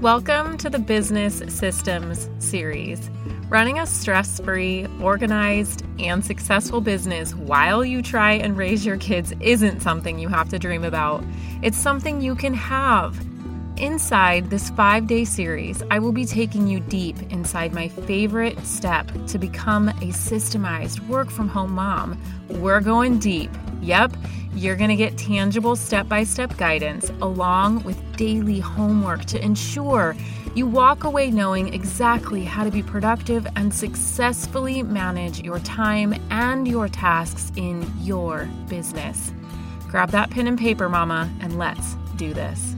Welcome to the Business Systems series. Running a stress free, organized, and successful business while you try and raise your kids isn't something you have to dream about. It's something you can have. Inside this five day series, I will be taking you deep inside my favorite step to become a systemized work from home mom. We're going deep. Yep, you're going to get tangible step by step guidance along with daily homework to ensure you walk away knowing exactly how to be productive and successfully manage your time and your tasks in your business. Grab that pen and paper, mama, and let's do this.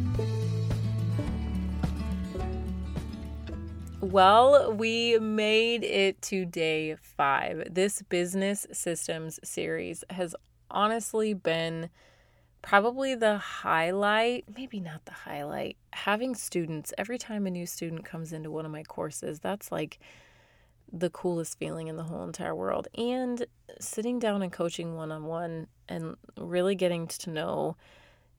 Well, we made it to day five. This business systems series has honestly been probably the highlight, maybe not the highlight. Having students, every time a new student comes into one of my courses, that's like the coolest feeling in the whole entire world. And sitting down and coaching one on one and really getting to know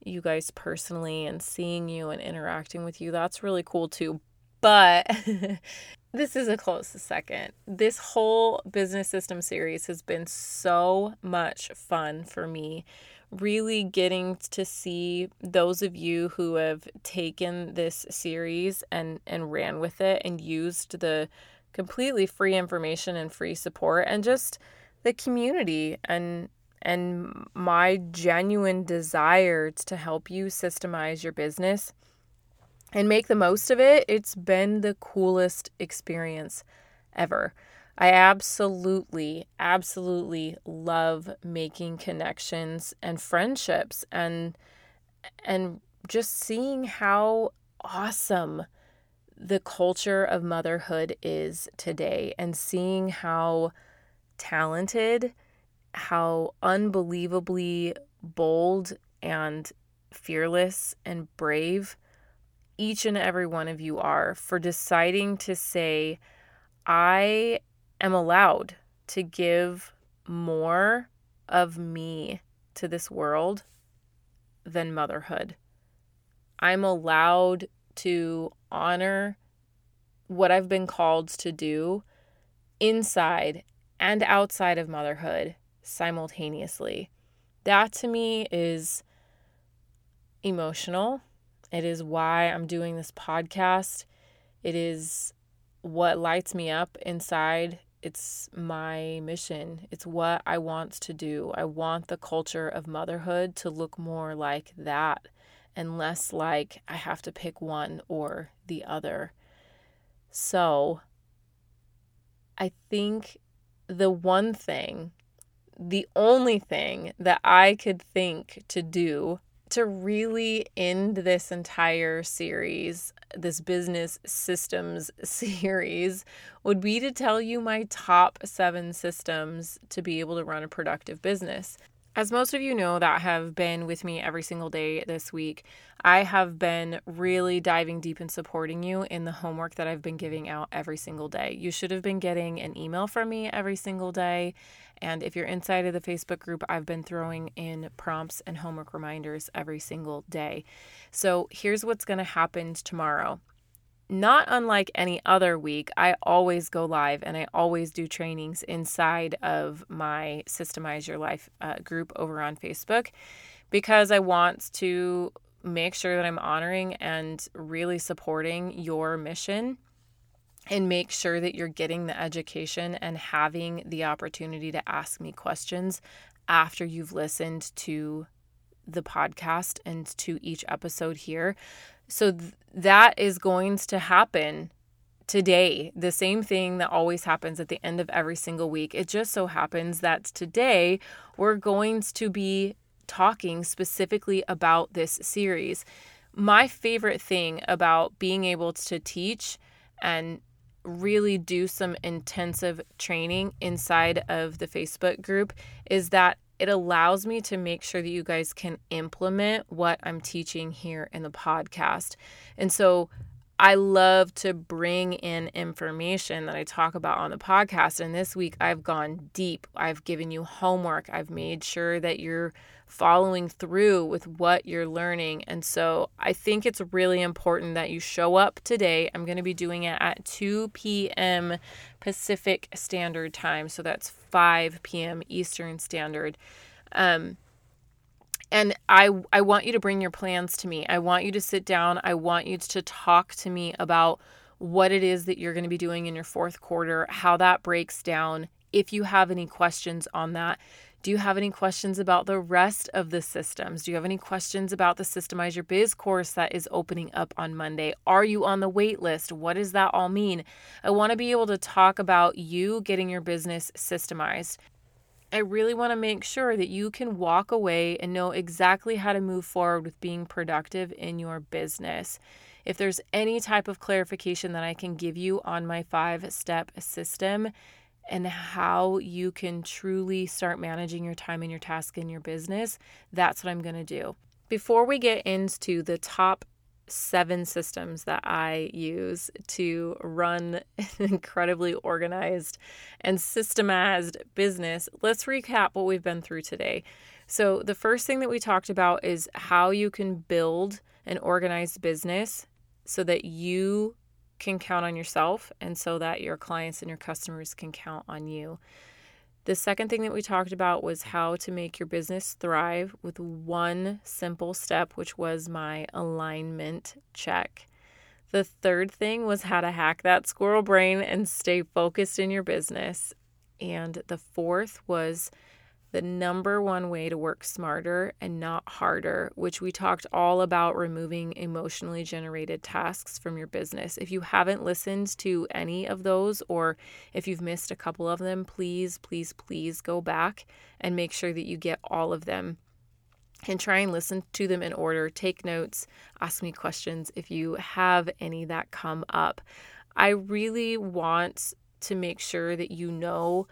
you guys personally and seeing you and interacting with you, that's really cool too. But this is a close second. This whole business system series has been so much fun for me. Really getting to see those of you who have taken this series and, and ran with it and used the completely free information and free support and just the community and and my genuine desire to help you systemize your business and make the most of it, it's been the coolest experience ever. I absolutely, absolutely love making connections and friendships and and just seeing how awesome the culture of motherhood is today and seeing how talented, how unbelievably bold and fearless and brave each and every one of you are for deciding to say, I am allowed to give more of me to this world than motherhood. I'm allowed to honor what I've been called to do inside and outside of motherhood simultaneously. That to me is emotional. It is why I'm doing this podcast. It is what lights me up inside. It's my mission. It's what I want to do. I want the culture of motherhood to look more like that and less like I have to pick one or the other. So, I think the one thing, the only thing that I could think to do to really end this entire series, this business systems series, would be to tell you my top seven systems to be able to run a productive business. As most of you know that have been with me every single day this week, I have been really diving deep and supporting you in the homework that I've been giving out every single day. You should have been getting an email from me every single day. And if you're inside of the Facebook group, I've been throwing in prompts and homework reminders every single day. So here's what's going to happen tomorrow not unlike any other week, I always go live and I always do trainings inside of my Systemize Your Life uh, group over on Facebook because I want to make sure that I'm honoring and really supporting your mission and make sure that you're getting the education and having the opportunity to ask me questions after you've listened to the podcast and to each episode here so th- that is going to happen today. The same thing that always happens at the end of every single week. It just so happens that today we're going to be talking specifically about this series. My favorite thing about being able to teach and really do some intensive training inside of the Facebook group is that it allows me to make sure that you guys can implement what I'm teaching here in the podcast. And so I love to bring in information that I talk about on the podcast. And this week I've gone deep. I've given you homework. I've made sure that you're following through with what you're learning. And so I think it's really important that you show up today. I'm going to be doing it at 2 p.m. Pacific Standard Time. So that's 5 p.m. Eastern Standard. Um, and I I want you to bring your plans to me. I want you to sit down. I want you to talk to me about what it is that you're going to be doing in your fourth quarter, how that breaks down. If you have any questions on that, do you have any questions about the rest of the systems? Do you have any questions about the Systemize Your Biz course that is opening up on Monday? Are you on the wait list? What does that all mean? I want to be able to talk about you getting your business systemized. I really want to make sure that you can walk away and know exactly how to move forward with being productive in your business. If there's any type of clarification that I can give you on my five step system and how you can truly start managing your time and your task in your business, that's what I'm going to do. Before we get into the top seven systems that I use to run an incredibly organized and systemized business, let's recap what we've been through today. So, the first thing that we talked about is how you can build an organized business so that you can count on yourself and so that your clients and your customers can count on you. The second thing that we talked about was how to make your business thrive with one simple step, which was my alignment check. The third thing was how to hack that squirrel brain and stay focused in your business. And the fourth was the number one way to work smarter and not harder, which we talked all about removing emotionally generated tasks from your business. If you haven't listened to any of those, or if you've missed a couple of them, please, please, please go back and make sure that you get all of them. And try and listen to them in order. Take notes, ask me questions if you have any that come up. I really want to make sure that you know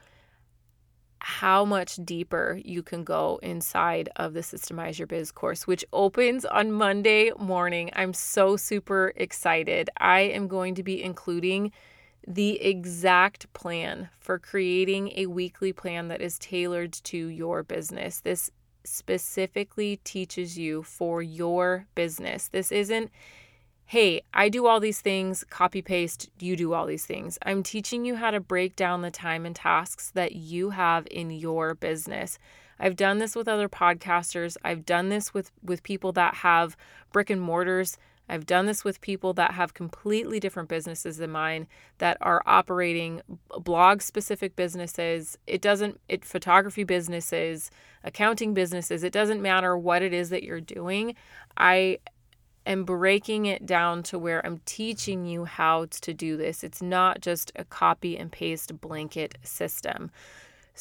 how much deeper you can go inside of the Systemize Your Biz course, which opens on Monday morning. I'm so super excited. I am going to be including the exact plan for creating a weekly plan that is tailored to your business. This specifically teaches you for your business. This isn't hey, I do all these things, copy paste, you do all these things. I'm teaching you how to break down the time and tasks that you have in your business. I've done this with other podcasters. I've done this with with people that have brick and mortars. I've done this with people that have completely different businesses than mine that are operating blog specific businesses. It doesn't it photography businesses, accounting businesses. It doesn't matter what it is that you're doing. I and breaking it down to where I'm teaching you how to do this. It's not just a copy and paste blanket system.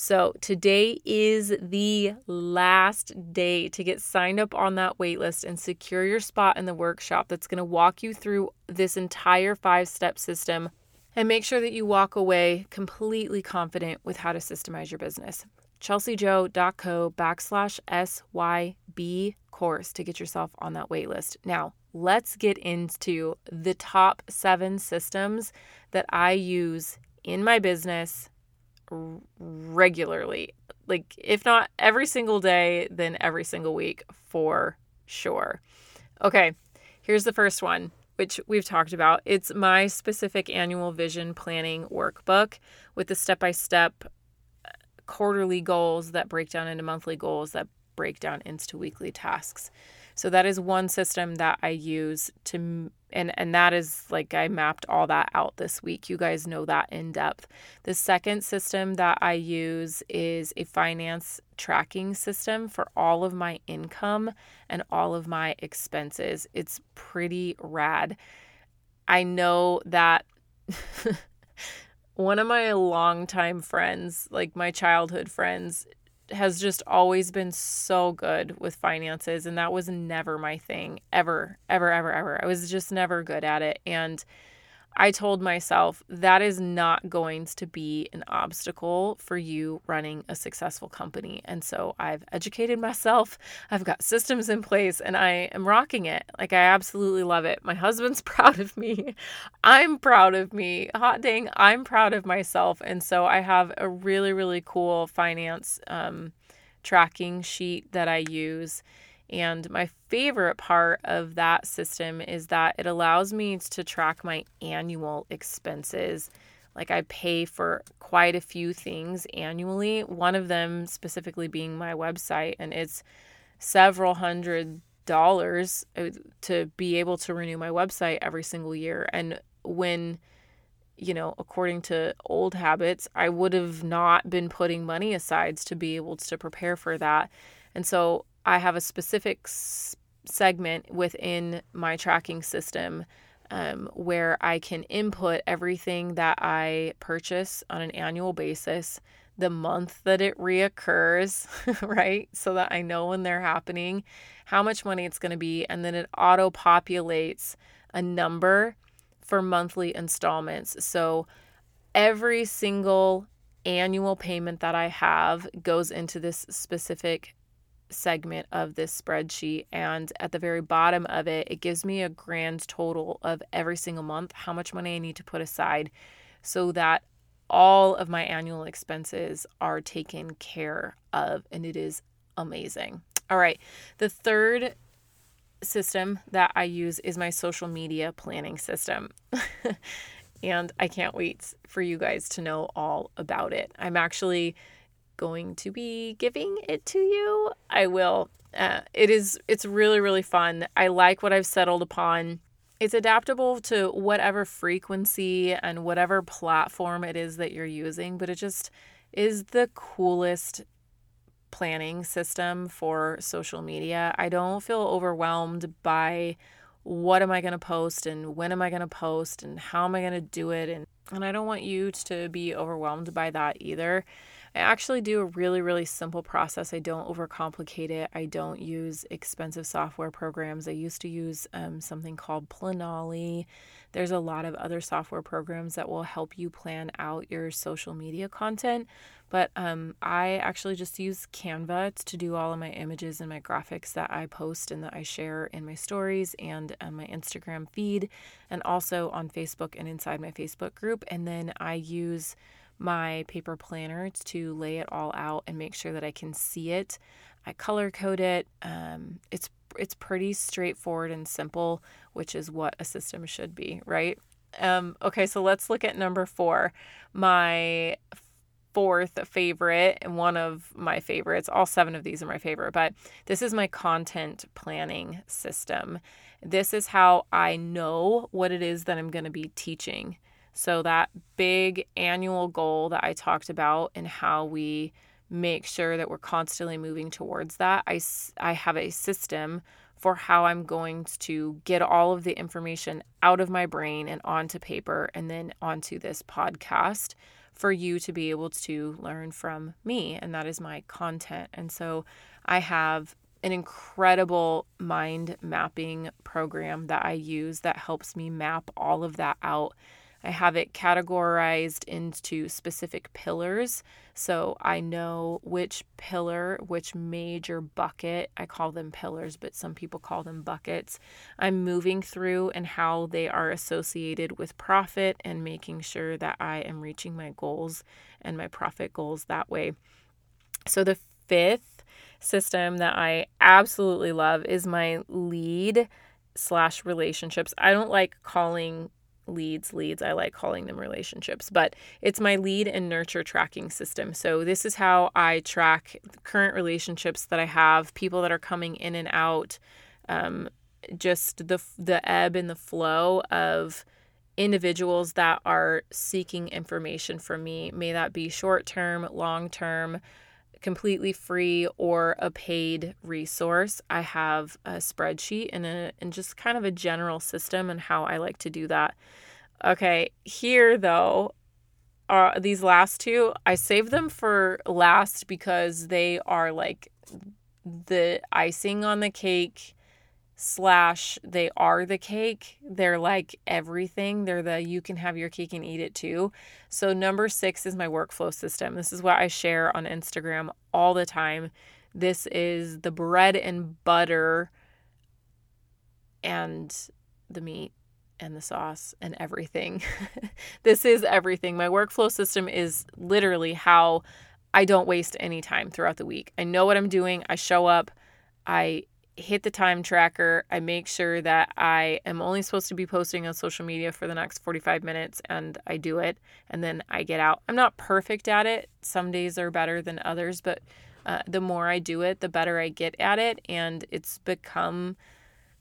So, today is the last day to get signed up on that waitlist and secure your spot in the workshop that's going to walk you through this entire five step system and make sure that you walk away completely confident with how to systemize your business. ChelseaJoe.co backslash SYB course to get yourself on that waitlist. Now, let's get into the top seven systems that I use in my business regularly. Like, if not every single day, then every single week for sure. Okay, here's the first one, which we've talked about. It's my specific annual vision planning workbook with the step by step quarterly goals that break down into monthly goals that break down into weekly tasks. So that is one system that I use to and and that is like I mapped all that out this week. You guys know that in depth. The second system that I use is a finance tracking system for all of my income and all of my expenses. It's pretty rad. I know that one of my longtime friends, like my childhood friends, has just always been so good with finances. And that was never my thing, ever, ever, ever, ever. I was just never good at it. And I told myself that is not going to be an obstacle for you running a successful company. And so I've educated myself, I've got systems in place, and I am rocking it. Like, I absolutely love it. My husband's proud of me. I'm proud of me. Hot dang, I'm proud of myself. And so I have a really, really cool finance um, tracking sheet that I use. And my favorite part of that system is that it allows me to track my annual expenses. Like I pay for quite a few things annually, one of them specifically being my website, and it's several hundred dollars uh, to be able to renew my website every single year. And when you know, according to old habits, I would have not been putting money aside to be able to prepare for that. And so I have a specific s- segment within my tracking system um, where I can input everything that I purchase on an annual basis, the month that it reoccurs, right? So that I know when they're happening, how much money it's going to be, and then it auto populates a number for monthly installments. So every single annual payment that I have goes into this specific segment of this spreadsheet. And at the very bottom of it, it gives me a grand total of every single month, how much money I need to put aside so that all of my annual expenses are taken care of. And it is amazing. All right. The third system that I use is my social media planning system. and I can't wait for you guys to know all about it. I'm actually going to be giving it to you. I will. Uh, it is it's really really fun. I like what I've settled upon. It's adaptable to whatever frequency and whatever platform it is that you're using, but it just is the coolest planning system for social media. I don't feel overwhelmed by what am I going to post and when am I going to post and how am I going to do it and and I don't want you to be overwhelmed by that either. I actually do a really, really simple process. I don't overcomplicate it. I don't use expensive software programs. I used to use um, something called Planoly. There's a lot of other software programs that will help you plan out your social media content. But um, I actually just use Canva to do all of my images and my graphics that I post and that I share in my stories and on my Instagram feed, and also on Facebook and inside my Facebook group. And then I use my paper planner to lay it all out and make sure that I can see it. I color code it. Um, it's it's pretty straightforward and simple, which is what a system should be, right? Um, okay, so let's look at number four. My fourth favorite and one of my favorites. All seven of these are my favorite, but this is my content planning system. This is how I know what it is that I'm going to be teaching. So, that big annual goal that I talked about and how we make sure that we're constantly moving towards that, I, I have a system for how I'm going to get all of the information out of my brain and onto paper and then onto this podcast for you to be able to learn from me. And that is my content. And so I have an incredible mind mapping program that I use that helps me map all of that out I have it categorized into specific pillars. So I know which pillar, which major bucket, I call them pillars, but some people call them buckets, I'm moving through and how they are associated with profit and making sure that I am reaching my goals and my profit goals that way. So the fifth system that I absolutely love is my lead slash relationships. I don't like calling leads leads. I like calling them relationships but it's my lead and nurture tracking system. So this is how i track current relationships that i have people that are coming in and out um, just the the ebb and the flow of individuals that are seeking information from me. May that be short term long term completely free or a paid resource. I have a spreadsheet and a and just kind of a general system and how I like to do that. Okay, here though, uh, these last two, I saved them for last because they are like the icing on the cake slash they are the cake. They're like everything. They're the you can have your cake and eat it too. So, number six is my workflow system. This is what I share on Instagram all the time. This is the bread and butter and the meat and the sauce and everything. this is everything. My workflow system is literally how I don't waste any time throughout the week. I know what I'm doing. I show up. I hit the time tracker. I make sure that I am only supposed to be posting on social media for the next 45 minutes and I do it and then I get out. I'm not perfect at it. Some days are better than others, but uh, the more I do it, the better I get at it. And it's become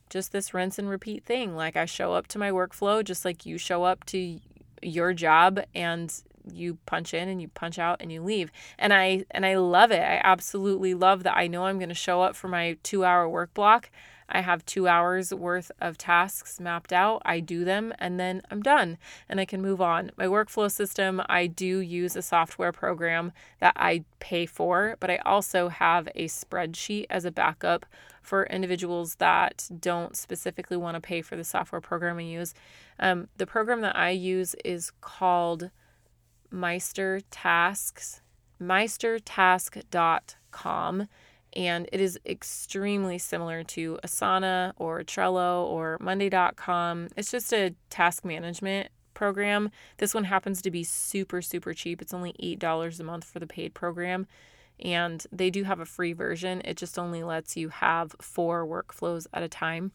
just this rinse and repeat thing. Like I show up to my workflow just like you show up to your job and you punch in and you punch out and you leave. And I and I love it. I absolutely love that I know I'm going to show up for my 2-hour work block. I have 2 hours worth of tasks mapped out. I do them and then I'm done and I can move on. My workflow system, I do use a software program that I pay for, but I also have a spreadsheet as a backup for individuals that don't specifically want to pay for the software program I use. Um, the program that I use is called Meister Tasks, meistertask.com. And it is extremely similar to Asana or Trello or Monday.com. It's just a task management program. This one happens to be super, super cheap. It's only $8 a month for the paid program. And they do have a free version, it just only lets you have four workflows at a time.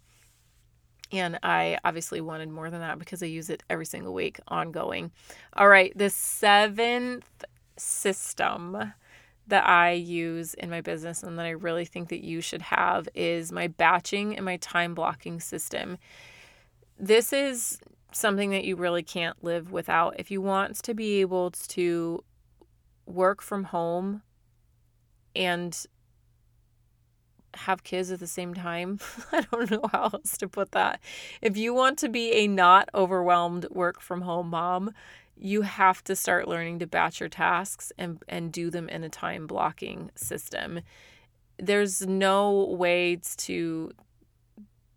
And I obviously wanted more than that because I use it every single week ongoing. All right, the seventh system that I use in my business and that I really think that you should have is my batching and my time blocking system. This is something that you really can't live without. If you want to be able to work from home and have kids at the same time. I don't know how else to put that. If you want to be a not overwhelmed work from home mom, you have to start learning to batch your tasks and, and do them in a time blocking system. There's no way to,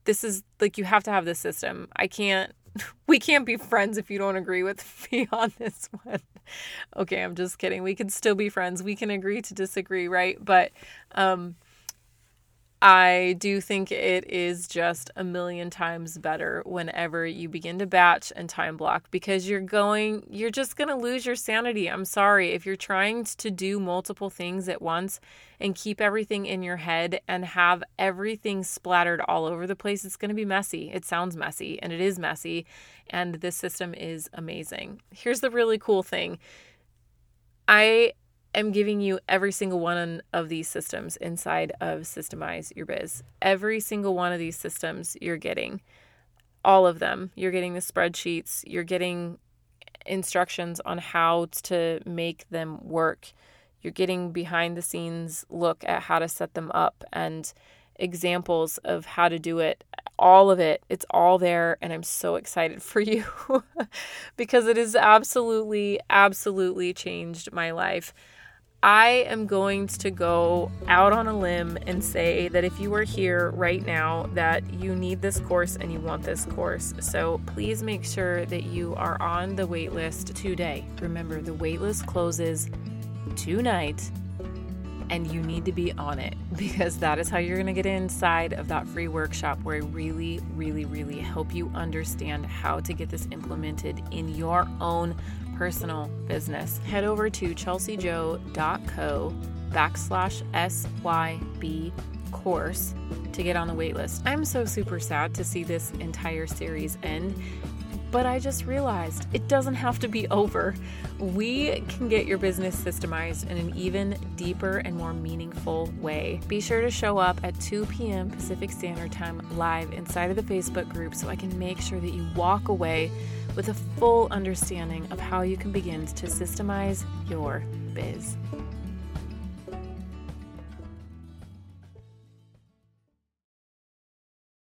this is like you have to have this system. I can't, we can't be friends if you don't agree with me on this one. Okay, I'm just kidding. We can still be friends. We can agree to disagree, right? But, um, I do think it is just a million times better whenever you begin to batch and time block because you're going, you're just going to lose your sanity. I'm sorry. If you're trying to do multiple things at once and keep everything in your head and have everything splattered all over the place, it's going to be messy. It sounds messy and it is messy. And this system is amazing. Here's the really cool thing I am giving you every single one of these systems inside of Systemize Your Biz. Every single one of these systems you're getting, all of them. You're getting the spreadsheets, you're getting instructions on how to make them work. You're getting behind the scenes look at how to set them up and examples of how to do it. All of it, it's all there. And I'm so excited for you because it has absolutely, absolutely changed my life. I am going to go out on a limb and say that if you are here right now, that you need this course and you want this course. So please make sure that you are on the waitlist today. Remember, the waitlist closes tonight and you need to be on it because that is how you're going to get inside of that free workshop where I really, really, really help you understand how to get this implemented in your own personal business. Head over to chelseajo.co backslash SYB course to get on the waitlist. I'm so super sad to see this entire series end, but I just realized it doesn't have to be over. We can get your business systemized in an even deeper and more meaningful way. Be sure to show up at 2 p.m. Pacific Standard Time live inside of the Facebook group so I can make sure that you walk away with a full understanding of how you can begin to systemize your biz.